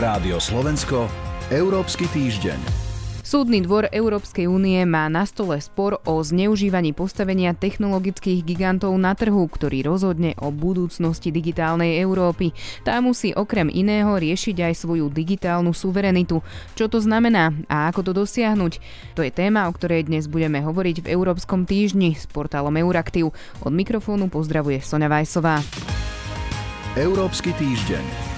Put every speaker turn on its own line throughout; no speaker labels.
Rádio Slovensko, Európsky týždeň.
Súdny dvor Európskej únie má na stole spor o zneužívaní postavenia technologických gigantov na trhu, ktorý rozhodne o budúcnosti digitálnej Európy. Tá musí okrem iného riešiť aj svoju digitálnu suverenitu. Čo to znamená a ako to dosiahnuť? To je téma, o ktorej dnes budeme hovoriť v Európskom týždni s portálom Euraktiv. Od mikrofónu pozdravuje Sonja Vajsová.
Európsky týždeň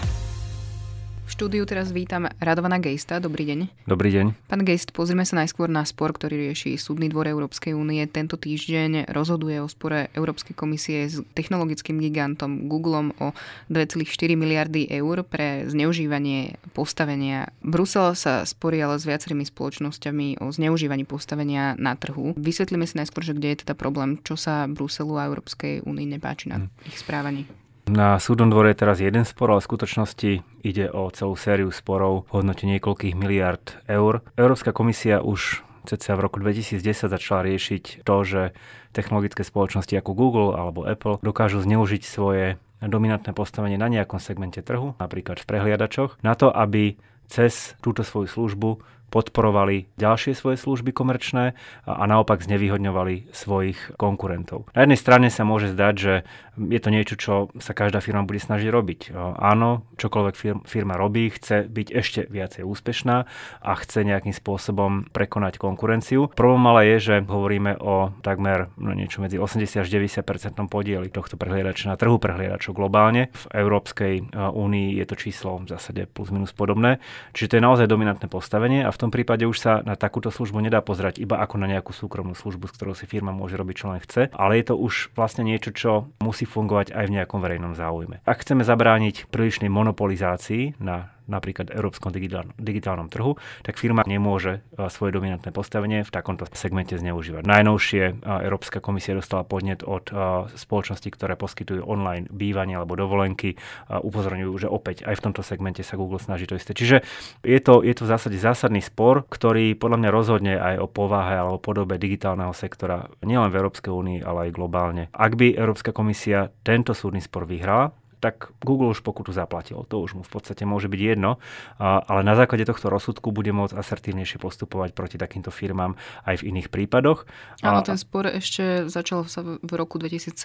štúdiu teraz vítam Radovana Gejsta. Dobrý deň.
Dobrý deň.
Pán Gejst, pozrime sa najskôr na spor, ktorý rieši Súdny dvor Európskej únie. Tento týždeň rozhoduje o spore Európskej komisie s technologickým gigantom Googlem o 2,4 miliardy eur pre zneužívanie postavenia. Brusel sa sporí ale s viacerými spoločnosťami o zneužívaní postavenia na trhu. Vysvetlíme si najskôr, že kde je teda problém, čo sa Bruselu a Európskej únii nepáči na hm. ich správaní.
Na súdom dvore je teraz jeden spor, ale v skutočnosti ide o celú sériu sporov v hodnote niekoľkých miliard eur. Európska komisia už cca v roku 2010 začala riešiť to, že technologické spoločnosti ako Google alebo Apple dokážu zneužiť svoje dominantné postavenie na nejakom segmente trhu, napríklad v prehliadačoch, na to, aby cez túto svoju službu podporovali ďalšie svoje služby komerčné a naopak znevýhodňovali svojich konkurentov. Na jednej strane sa môže zdať, že je to niečo, čo sa každá firma bude snažiť robiť. Áno, čokoľvek firma robí, chce byť ešte viacej úspešná a chce nejakým spôsobom prekonať konkurenciu. Problém ale je, že hovoríme o takmer no, niečo medzi 80 až 90% podieli tohto prehliadača na trhu prehliadačov globálne. V Európskej únii je to číslo v zásade plus minus podobné. Čiže to je naozaj dominantné postavenie a v tom prípade už sa na takúto službu nedá pozerať iba ako na nejakú súkromnú službu, s ktorou si firma môže robiť, čo len chce, ale je to už vlastne niečo, čo musí fungovať aj v nejakom verejnom záujme. Ak chceme zabrániť prílišnej monopolizácii na napríklad európskom digitálnom, trhu, tak firma nemôže svoje dominantné postavenie v takomto segmente zneužívať. Najnovšie Európska komisia dostala podnet od spoločností, ktoré poskytujú online bývanie alebo dovolenky, upozorňujú, že opäť aj v tomto segmente sa Google snaží to isté. Čiže je to, je to v zásade zásadný spor, ktorý podľa mňa rozhodne aj o povahe alebo podobe digitálneho sektora nielen v Európskej únii, ale aj globálne. Ak by Európska komisia tento súdny spor vyhrala, tak Google už pokutu zaplatil. To už mu v podstate môže byť jedno, ale na základe tohto rozsudku bude môcť asertívnejšie postupovať proti takýmto firmám aj v iných prípadoch.
Áno, ten spor ešte začal sa v roku 2017.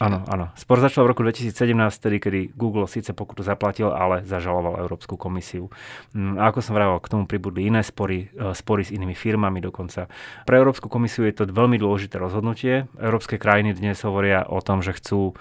Áno, áno. Spor začal v roku 2017, tedy, kedy Google síce pokutu zaplatil, ale zažaloval Európsku komisiu. Mm, a ako som vravel, k tomu pribudli iné spory, e, spory s inými firmami dokonca. Pre Európsku komisiu je to veľmi dôležité rozhodnutie. Európske krajiny dnes hovoria o tom, že chcú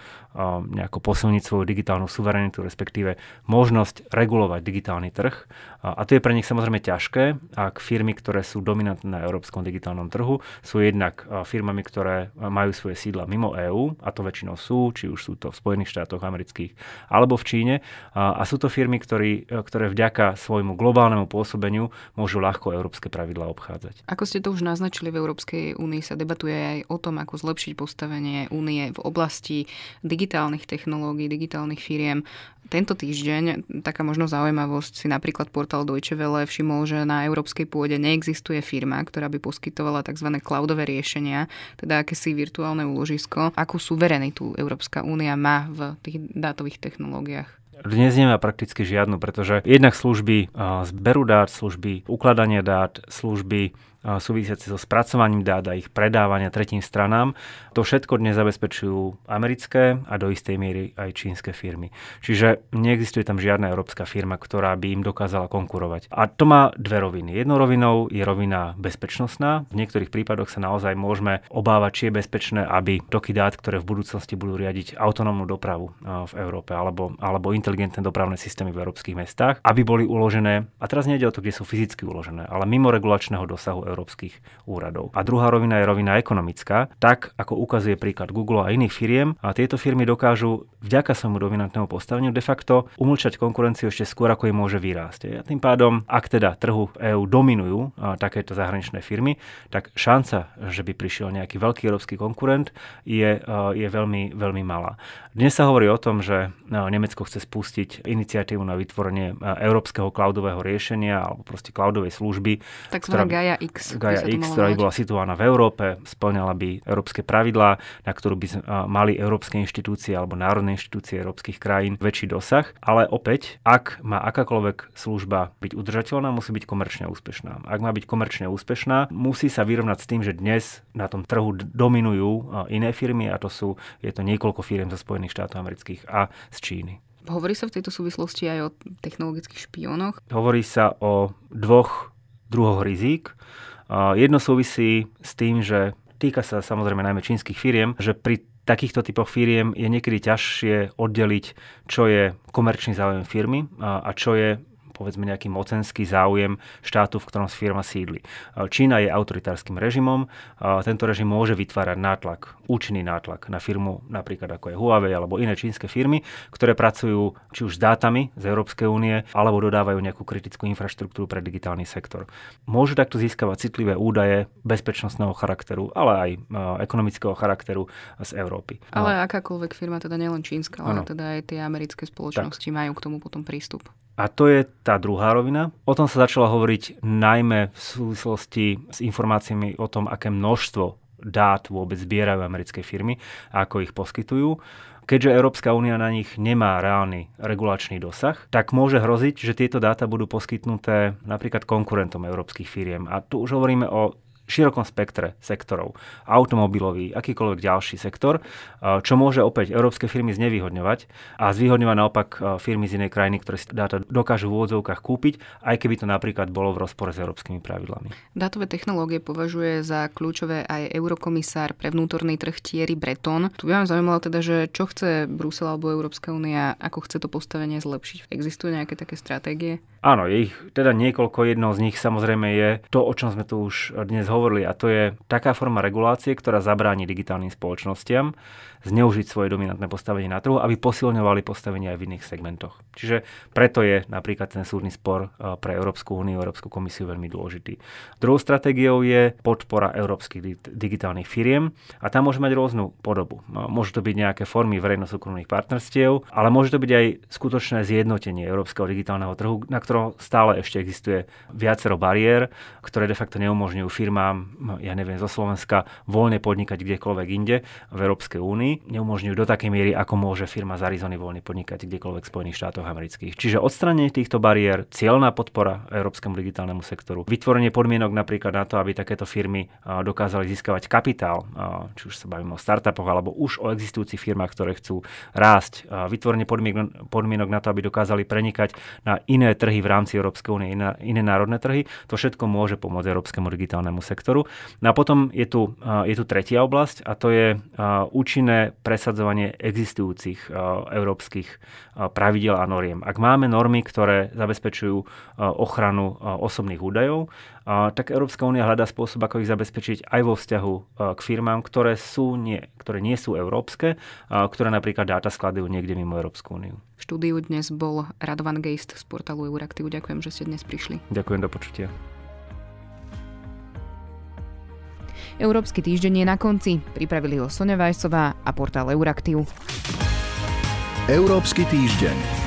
nejako posilniť svoju digitálnu suverenitu, respektíve možnosť regulovať digitálny trh. A to je pre nich samozrejme ťažké, ak firmy, ktoré sú dominantné na európskom digitálnom trhu, sú jednak firmami, ktoré majú svoje sídla mimo EÚ, a to väčšinou sú, či už sú to v Spojených štátoch amerických alebo v Číne. A sú to firmy, ktorý, ktoré vďaka svojmu globálnemu pôsobeniu môžu ľahko európske pravidlá obchádzať.
Ako ste to už naznačili, v Európskej únii sa debatuje aj o tom, ako zlepšiť postavenie únie v oblasti digitálnej digitálnych technológií, digitálnych firiem. Tento týždeň, taká možno zaujímavosť, si napríklad portál Deutsche Welle všimol, že na európskej pôde neexistuje firma, ktorá by poskytovala tzv. cloudové riešenia, teda akési virtuálne úložisko. Akú suverenitu Európska únia má v tých dátových technológiách?
Dnes nemá prakticky žiadnu, pretože jednak služby zberu dát, služby ukladania dát, služby súvisiace so spracovaním dát a ich predávania tretím stranám. To všetko dnes zabezpečujú americké a do istej miery aj čínske firmy. Čiže neexistuje tam žiadna európska firma, ktorá by im dokázala konkurovať. A to má dve roviny. Jednou rovinou je rovina bezpečnostná. V niektorých prípadoch sa naozaj môžeme obávať, či je bezpečné, aby toky dát, ktoré v budúcnosti budú riadiť autonómnu dopravu v Európe alebo, alebo inteligentné dopravné systémy v európskych mestách, aby boli uložené, a teraz nejde o to, kde sú fyzicky uložené, ale mimo regulačného dosahu európskych úradov. A druhá rovina je rovina ekonomická. Tak, ako ukazuje príklad Google a iných firiem, a tieto firmy dokážu vďaka svojmu dominantnému postaveniu de facto umlčať konkurenciu ešte skôr, ako im môže vyrásť. A tým pádom, ak teda trhu EÚ dominujú takéto zahraničné firmy, tak šanca, že by prišiel nejaký veľký európsky konkurent, je, je veľmi, veľmi malá. Dnes sa hovorí o tom, že Nemecko chce spustiť iniciatívu na vytvorenie európskeho cloudového riešenia alebo proste cloudovej služby.
Takzvaná Gaia X X.
Gaia X, ktorá by bola situovaná v Európe, splňala by európske pravidlá, na ktorú by mali európske inštitúcie alebo národné inštitúcie európskych krajín väčší dosah. Ale opäť, ak má akákoľvek služba byť udržateľná, musí byť komerčne úspešná. Ak má byť komerčne úspešná, musí sa vyrovnať s tým, že dnes na tom trhu dominujú iné firmy a to sú, je to niekoľko firm zo Spojených štátov amerických a z Číny.
Hovorí sa v tejto súvislosti aj o technologických špiónoch?
Hovorí sa o dvoch druhoch rizík. Jedno súvisí s tým, že týka sa samozrejme najmä čínskych firiem, že pri takýchto typoch firiem je niekedy ťažšie oddeliť, čo je komerčný záujem firmy a čo je povedzme nejaký mocenský záujem štátu, v ktorom firma sídli. Čína je autoritárskym režimom. Tento režim môže vytvárať nátlak, účinný nátlak na firmu, napríklad ako je Huawei alebo iné čínske firmy, ktoré pracujú či už s dátami z Európskej únie, alebo dodávajú nejakú kritickú infraštruktúru pre digitálny sektor. Môžu takto získavať citlivé údaje bezpečnostného charakteru, ale aj ekonomického charakteru z Európy.
Ale akákoľvek firma, teda nielen čínska, ale ano. teda aj tie americké spoločnosti tak. majú k tomu potom prístup.
A to je tá druhá rovina. O tom sa začalo hovoriť najmä v súvislosti s informáciami o tom, aké množstvo dát vôbec zbierajú americké firmy a ako ich poskytujú. Keďže Európska únia na nich nemá reálny regulačný dosah, tak môže hroziť, že tieto dáta budú poskytnuté napríklad konkurentom európskych firiem. A tu už hovoríme o širokom spektre sektorov. Automobilový, akýkoľvek ďalší sektor, čo môže opäť európske firmy znevýhodňovať a zvýhodňovať naopak firmy z inej krajiny, ktoré si dáta dokážu v úvodzovkách kúpiť, aj keby to napríklad bolo v rozpore s európskymi pravidlami.
Dátové technológie považuje za kľúčové aj eurokomisár pre vnútorný trh Thierry Breton. Tu by vám zaujímalo teda, že čo chce Brusel alebo Európska únia, ako chce to postavenie zlepšiť. Existujú nejaké také stratégie?
Áno, je ich teda niekoľko. Jednou z nich samozrejme je to, o čom sme tu už dnes hovorili, a to je taká forma regulácie, ktorá zabráni digitálnym spoločnostiam zneužiť svoje dominantné postavenie na trhu, aby posilňovali postavenie aj v iných segmentoch. Čiže preto je napríklad ten súdny spor e, pre Európsku úniu, Európsku komisiu veľmi dôležitý. Druhou stratégiou je podpora európskych digitálnych firiem a tam môže mať rôznu podobu. No, môžu to byť nejaké formy verejno-súkromných partnerstiev, ale môže to byť aj skutočné zjednotenie európskeho digitálneho trhu, na ktorom stále ešte existuje viacero bariér, ktoré de facto neumožňujú firmám, ja neviem, zo Slovenska voľne podnikať kdekoľvek inde v Európskej únii neumožňujú do takej miery, ako môže firma z Arizony voľne podnikať kdekoľvek v Spojených štátoch amerických. Čiže odstranenie týchto bariér, cieľná podpora európskemu digitálnemu sektoru, vytvorenie podmienok napríklad na to, aby takéto firmy dokázali získavať kapitál, či už sa bavíme o startupoch alebo už o existujúcich firmách, ktoré chcú rásť, vytvorenie podmienok na to, aby dokázali prenikať na iné trhy v rámci Európskej únie, iné, iné národné trhy. To všetko môže pomôcť európskemu digitálnemu sektoru. No a potom je tu, je tu tretia oblasť a to je účinné presadzovanie existujúcich európskych pravidel a noriem. Ak máme normy, ktoré zabezpečujú ochranu osobných údajov, tak Európska únia hľadá spôsob, ako ich zabezpečiť aj vo vzťahu k firmám, ktoré, sú nie, ktoré nie sú európske, ktoré napríklad dáta skladujú niekde mimo Európsku úniu.
Štúdiu dnes bol Radovan Geist z portálu Euraktiv. Ďakujem, že ste dnes prišli.
Ďakujem, do počutia.
Európsky týždeň je na konci. Pripravili ho Sonja Vajsová a portál Euraktiv.
Európsky týždeň.